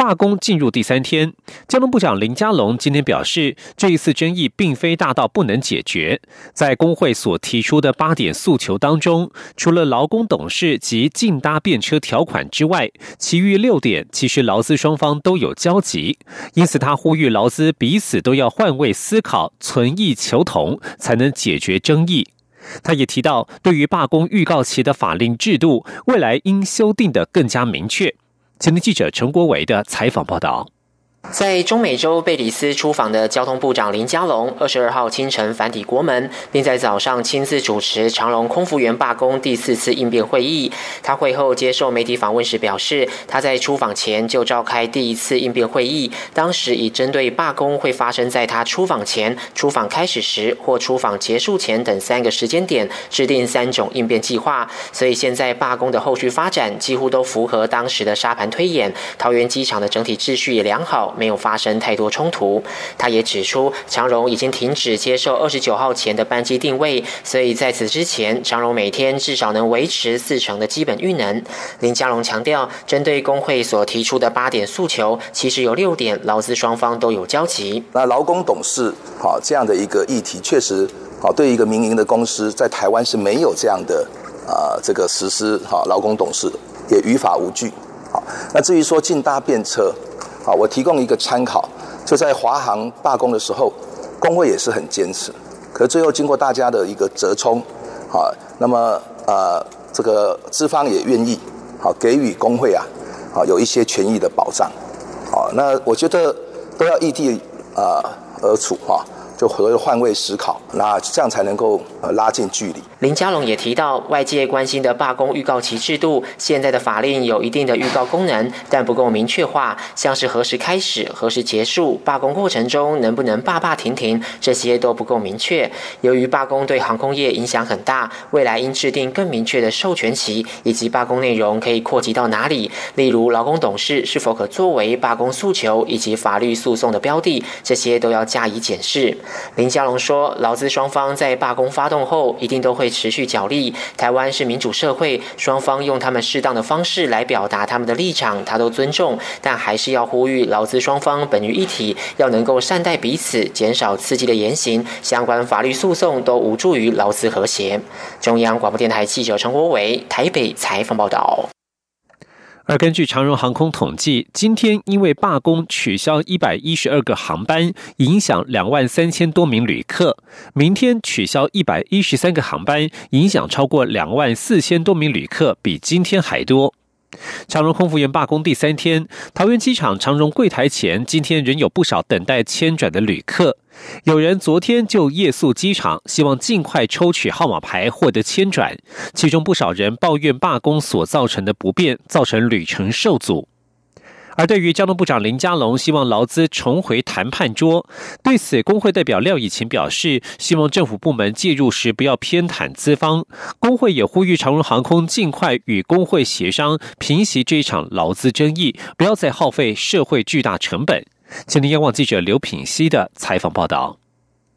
罢工进入第三天，交通部长林佳龙今天表示，这一次争议并非大到不能解决。在工会所提出的八点诉求当中，除了劳工董事及竞搭便车条款之外，其余六点其实劳资双方都有交集。因此，他呼吁劳资彼此都要换位思考，存异求同，才能解决争议。他也提到，对于罢工预告期的法令制度，未来应修订的更加明确。前天记者陈国伟的采访报道。在中美洲贝里斯出访的交通部长林佳龙，二十二号清晨返抵国门，并在早上亲自主持长隆空服员罢工第四次应变会议。他会后接受媒体访问时表示，他在出访前就召开第一次应变会议，当时已针对罢工会发生在他出访前、出访开始时或出访结束前等三个时间点，制定三种应变计划。所以现在罢工的后续发展几乎都符合当时的沙盘推演。桃园机场的整体秩序也良好。没有发生太多冲突。他也指出，长荣已经停止接受二十九号前的班机定位，所以在此之前，长荣每天至少能维持四成的基本运能。林佳龙强调，针对工会所提出的八点诉求，其实有六点劳资双方都有交集。那劳工董事好这样的一个议题，确实好对一个民营的公司在台湾是没有这样的啊这个实施好劳工董事，也于法无据。好，那至于说进搭便车。好，我提供一个参考，就在华航罢工的时候，工会也是很坚持，可最后经过大家的一个折冲，啊，那么呃，这个资方也愿意好给予工会啊，啊有一些权益的保障，好，那我觉得都要异地啊而处哈。就和换位思考，那这样才能够呃拉近距离。林佳龙也提到，外界关心的罢工预告期制度，现在的法令有一定的预告功能，但不够明确化，像是何时开始、何时结束，罢工过程中能不能罢罢停停，这些都不够明确。由于罢工对航空业影响很大，未来应制定更明确的授权期，以及罢工内容可以扩及到哪里，例如劳工董事是否可作为罢工诉求以及法律诉讼的标的，这些都要加以检视。林佳龙说：“劳资双方在罢工发动后，一定都会持续角力。台湾是民主社会，双方用他们适当的方式来表达他们的立场，他都尊重。但还是要呼吁劳资双方本于一体，要能够善待彼此，减少刺激的言行。相关法律诉讼都无助于劳资和谐。”中央广播电台记者陈国伟台北采访报道。而根据长荣航空统计，今天因为罢工取消一百一十二个航班，影响两万三千多名旅客；明天取消一百一十三个航班，影响超过两万四千多名旅客，比今天还多。长荣空服员罢工第三天，桃园机场长荣柜台前今天仍有不少等待迁转的旅客。有人昨天就夜宿机场，希望尽快抽取号码牌获得迁转。其中不少人抱怨罢工所造成的不便，造成旅程受阻。而对于交通部长林佳龙希望劳资重回谈判桌，对此工会代表廖以琴表示，希望政府部门介入时不要偏袒资方。工会也呼吁长荣航空尽快与工会协商，平息这一场劳资争议，不要再耗费社会巨大成本。今天央广记者刘品熙的采访报道。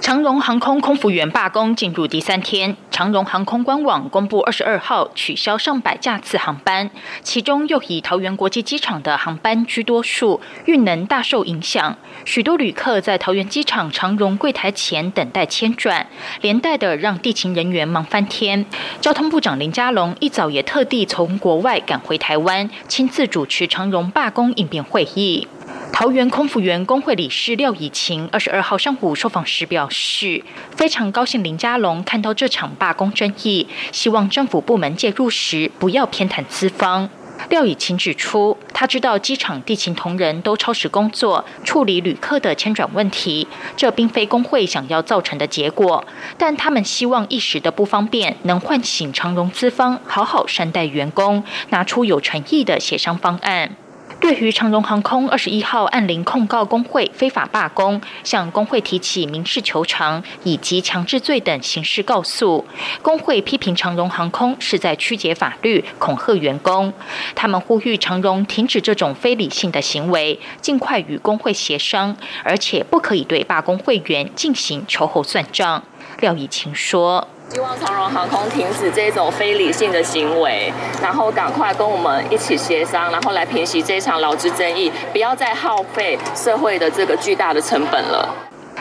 长荣航空空服员罢工进入第三天，长荣航空官网公布二十二号取消上百架次航班，其中又以桃园国际机场的航班居多数，运能大受影响。许多旅客在桃园机场长荣柜台前等待迁转，连带的让地勤人员忙翻天。交通部长林佳龙一早也特地从国外赶回台湾，亲自主持长荣罢工应变会议。桃园空服员工会理事廖以晴二十二号上午受访时表示，非常高兴林佳龙看到这场罢工争议，希望政府部门介入时不要偏袒资方。廖以晴指出，他知道机场地勤同仁都超时工作处理旅客的迁转问题，这并非工会想要造成的结果，但他们希望一时的不方便能唤醒长荣资方好好善待员工，拿出有诚意的协商方案。对于长荣航空二十一号按零控告工会非法罢工，向工会提起民事求偿以及强制罪等刑事告诉，工会批评长荣航空是在曲解法律、恐吓员工。他们呼吁长荣停止这种非理性的行为，尽快与工会协商，而且不可以对罢工会员进行秋后算账。廖以晴说。希望长荣航空停止这种非理性的行为，然后赶快跟我们一起协商，然后来平息这场劳资争议，不要再耗费社会的这个巨大的成本了。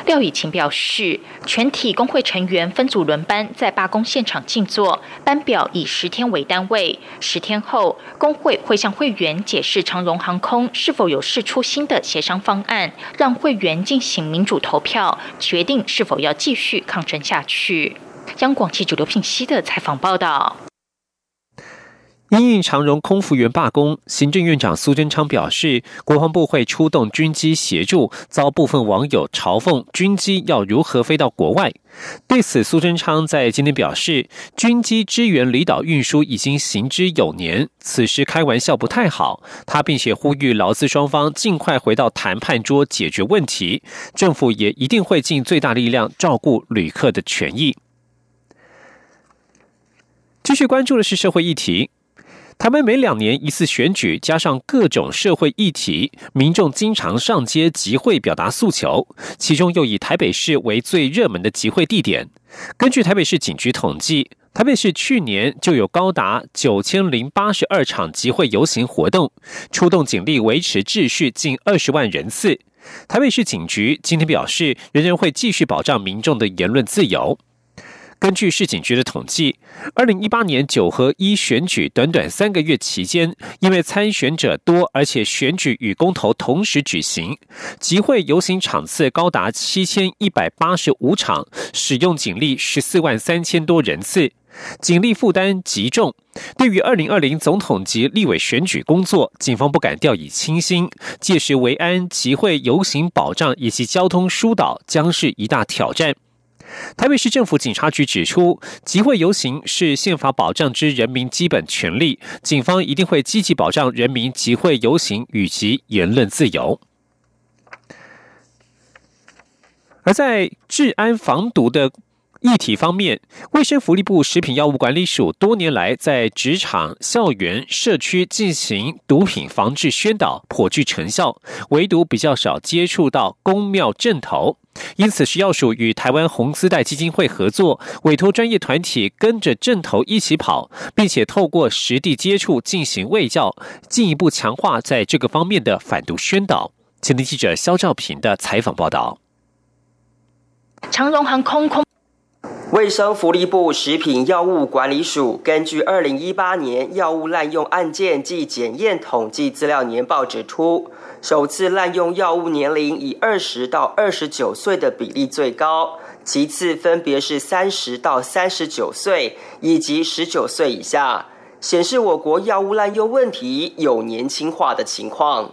廖以晴表示，全体工会成员分组轮班在罢工现场静坐，班表以十天为单位，十天后工会会向会员解释长荣航空是否有释出新的协商方案，让会员进行民主投票，决定是否要继续抗争下去。央广记者刘品熙的采访报道：因应长荣空服员罢工，行政院长苏贞昌表示，国防部会出动军机协助。遭部分网友嘲讽军机要如何飞到国外？对此，苏贞昌在今天表示，军机支援离岛运输已经行之有年，此时开玩笑不太好。他并且呼吁劳资双方尽快回到谈判桌解决问题，政府也一定会尽最大力量照顾旅客的权益。继续关注的是社会议题。台湾每两年一次选举，加上各种社会议题，民众经常上街集会表达诉求。其中又以台北市为最热门的集会地点。根据台北市警局统计，台北市去年就有高达九千零八十二场集会游行活动，出动警力维持秩序近二十万人次。台北市警局今天表示，仍然会继续保障民众的言论自由。根据市警局的统计，二零一八年九合一选举短短三个月期间，因为参选者多，而且选举与公投同时举行，集会游行场次高达七千一百八十五场，使用警力十四万三千多人次，警力负担极重。对于二零二零总统及立委选举工作，警方不敢掉以轻心，届时维安、集会游行保障以及交通疏导将是一大挑战。台北市政府警察局指出，集会游行是宪法保障之人民基本权利，警方一定会积极保障人民集会游行以及言论自由。而在治安防毒的议题方面，卫生福利部食品药物管理署多年来在职场、校园、社区进行毒品防治宣导，颇具成效，唯独比较少接触到公庙镇头。因此，食药署与台湾红丝带基金会合作，委托专业团体跟着镇头一起跑，并且透过实地接触进行卫教，进一步强化在这个方面的反毒宣导。前天记者肖兆平的采访报道。长荣航空空卫生福利部食品药物管理署根据二零一八年药物滥用案件暨检验统计资料年报指出。首次滥用药物年龄以二十到二十九岁的比例最高，其次分别是三十到三十九岁以及十九岁以下，显示我国药物滥用问题有年轻化的情况。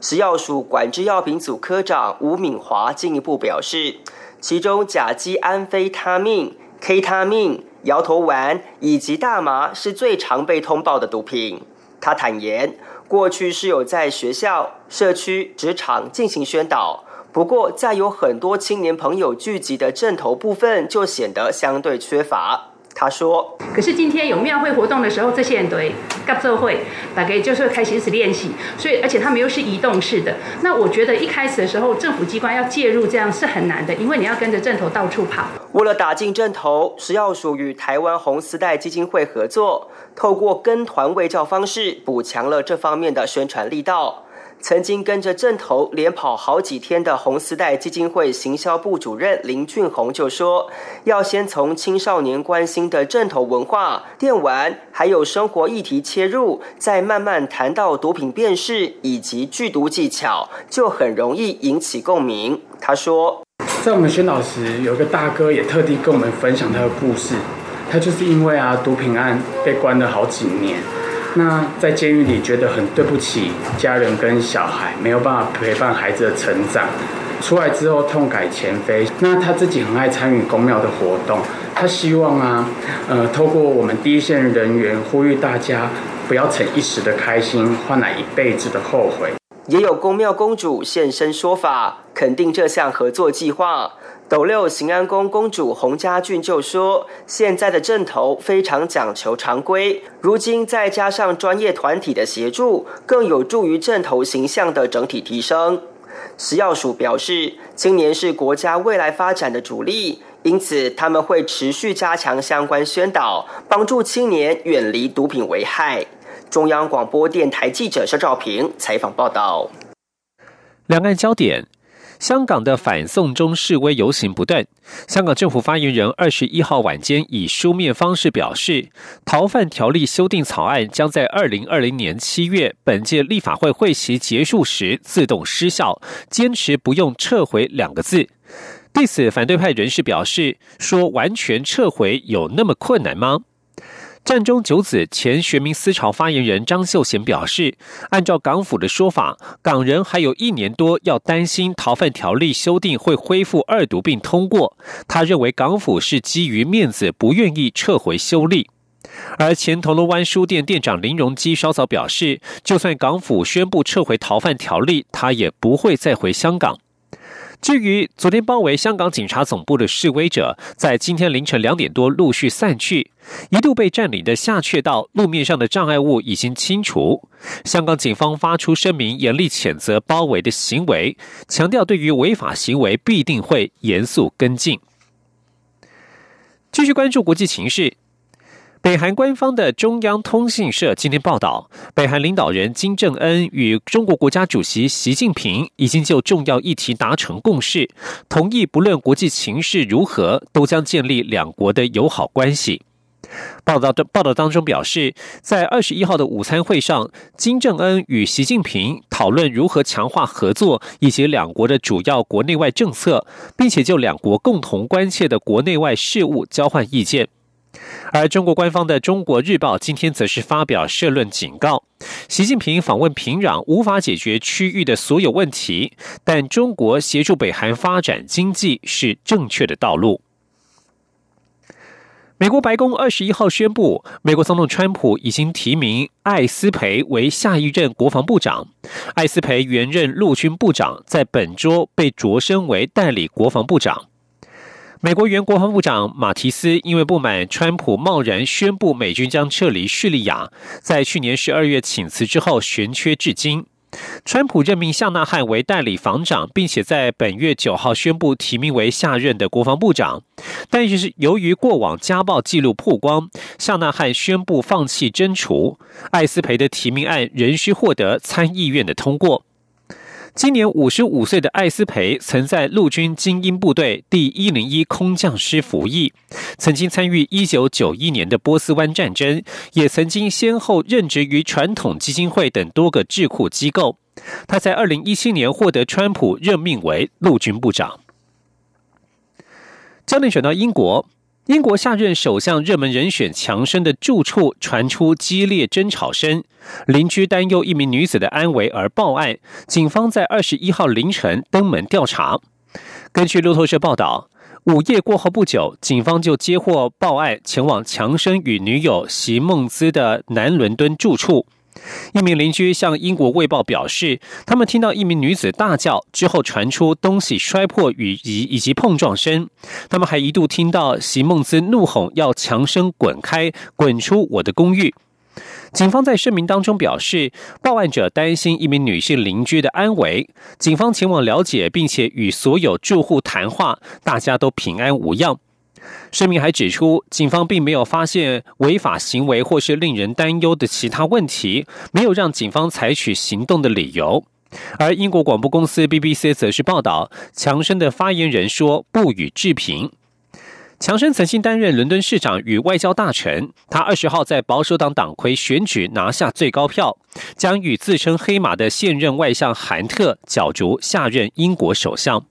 食药署管制药品组科长吴敏华进一步表示，其中甲基安非他命、K 他命、摇头丸以及大麻是最常被通报的毒品。他坦言。过去是有在学校、社区、职场进行宣导，不过在有很多青年朋友聚集的镇头部分，就显得相对缺乏。他说：“可是今天有庙会活动的时候，这些人都会跟着会，大概就是开始练习。所以，而且他们又是移动式的。那我觉得一开始的时候，政府机关要介入，这样是很难的，因为你要跟着阵头到处跑。为了打进阵头，食药署与台湾红丝带基金会合作，透过跟团卫教方式，补强了这方面的宣传力道。”曾经跟着正头连跑好几天的红丝带基金会行销部主任林俊宏就说：“要先从青少年关心的正头文化、电玩，还有生活议题切入，再慢慢谈到毒品辨识以及剧毒技巧，就很容易引起共鸣。”他说：“在我们宣导时，有一个大哥也特地跟我们分享他的故事，他就是因为啊毒品案被关了好几年。”那在监狱里觉得很对不起家人跟小孩，没有办法陪伴孩子的成长。出来之后痛改前非，那他自己很爱参与公庙的活动，他希望啊，呃，透过我们第一线人员呼吁大家不要逞一时的开心换来一辈子的后悔。也有宫庙公主现身说法，肯定这项合作计划。斗六行安宫公主洪家俊就说：“现在的镇头非常讲求常规，如今再加上专业团体的协助，更有助于镇头形象的整体提升。”食药署表示，青年是国家未来发展的主力，因此他们会持续加强相关宣导，帮助青年远离毒品危害。中央广播电台记者肖兆平采访报道。两岸焦点。香港的反送中示威游行不断。香港政府发言人二十一号晚间以书面方式表示，逃犯条例修订草案将在二零二零年七月本届立法会会期结束时自动失效，坚持不用撤回两个字。对此，反对派人士表示说：“完全撤回有那么困难吗？”战中九子前学民思潮发言人张秀贤表示，按照港府的说法，港人还有一年多要担心逃犯条例修订会恢复二读并通过。他认为港府是基于面子，不愿意撤回修例。而前铜锣湾书店店长林荣基稍早表示，就算港府宣布撤回逃犯条例，他也不会再回香港。至于昨天包围香港警察总部的示威者，在今天凌晨两点多陆续散去，一度被占领的下却道路面上的障碍物已经清除。香港警方发出声明，严厉谴责包围的行为，强调对于违法行为必定会严肃跟进。继续关注国际情势。北韩官方的中央通讯社今天报道，北韩领导人金正恩与中国国家主席习近平已经就重要议题达成共识，同意不论国际情势如何，都将建立两国的友好关系。报道的报道当中表示，在二十一号的午餐会上，金正恩与习近平讨论如何强化合作以及两国的主要国内外政策，并且就两国共同关切的国内外事务交换意见。而中国官方的《中国日报》今天则是发表社论警告，习近平访问平壤无法解决区域的所有问题，但中国协助北韩发展经济是正确的道路。美国白宫二十一号宣布，美国总统川普已经提名艾斯培为下一任国防部长。艾斯培原任陆军部长，在本周被擢升为代理国防部长。美国原国防部长马提斯因为不满川普贸然宣布美军将撤离叙利亚，在去年十二月请辞之后悬缺至今。川普任命夏纳汉为代理防长，并且在本月九号宣布提名为下任的国防部长。但是由于过往家暴记录曝光，夏纳汉宣布放弃征除艾斯培的提名案，仍需获得参议院的通过。今年五十五岁的艾斯培曾在陆军精英部队第一零一空降师服役，曾经参与一九九一年的波斯湾战争，也曾经先后任职于传统基金会等多个智库机构。他在二零一七年获得川普任命为陆军部长。焦点选到英国。英国下任首相热门人选强生的住处传出激烈争吵声，邻居担忧一名女子的安危而报案，警方在二十一号凌晨登门调查。根据路透社报道，午夜过后不久，警方就接获报案，前往强生与女友席梦姿的南伦敦住处。一名邻居向英国卫报表示，他们听到一名女子大叫之后，传出东西摔破与以以及碰撞声。他们还一度听到席梦兹怒吼要强生滚开，滚出我的公寓。警方在声明当中表示，报案者担心一名女性邻居的安危，警方前往了解，并且与所有住户谈话，大家都平安无恙。声明还指出，警方并没有发现违法行为或是令人担忧的其他问题，没有让警方采取行动的理由。而英国广播公司 BBC 则是报道，强生的发言人说不予置评。强生曾经担任伦敦市长与外交大臣，他二十号在保守党党魁选举拿下最高票，将与自称黑马的现任外相韩特角逐下任英国首相。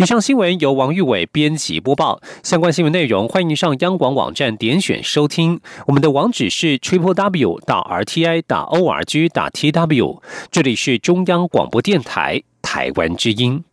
以上新闻由王玉伟编辑播报。相关新闻内容，欢迎上央广网站点选收听。我们的网址是 triple w 到 r t i 打 o r g 打 t w。这里是中央广播电台台湾之音。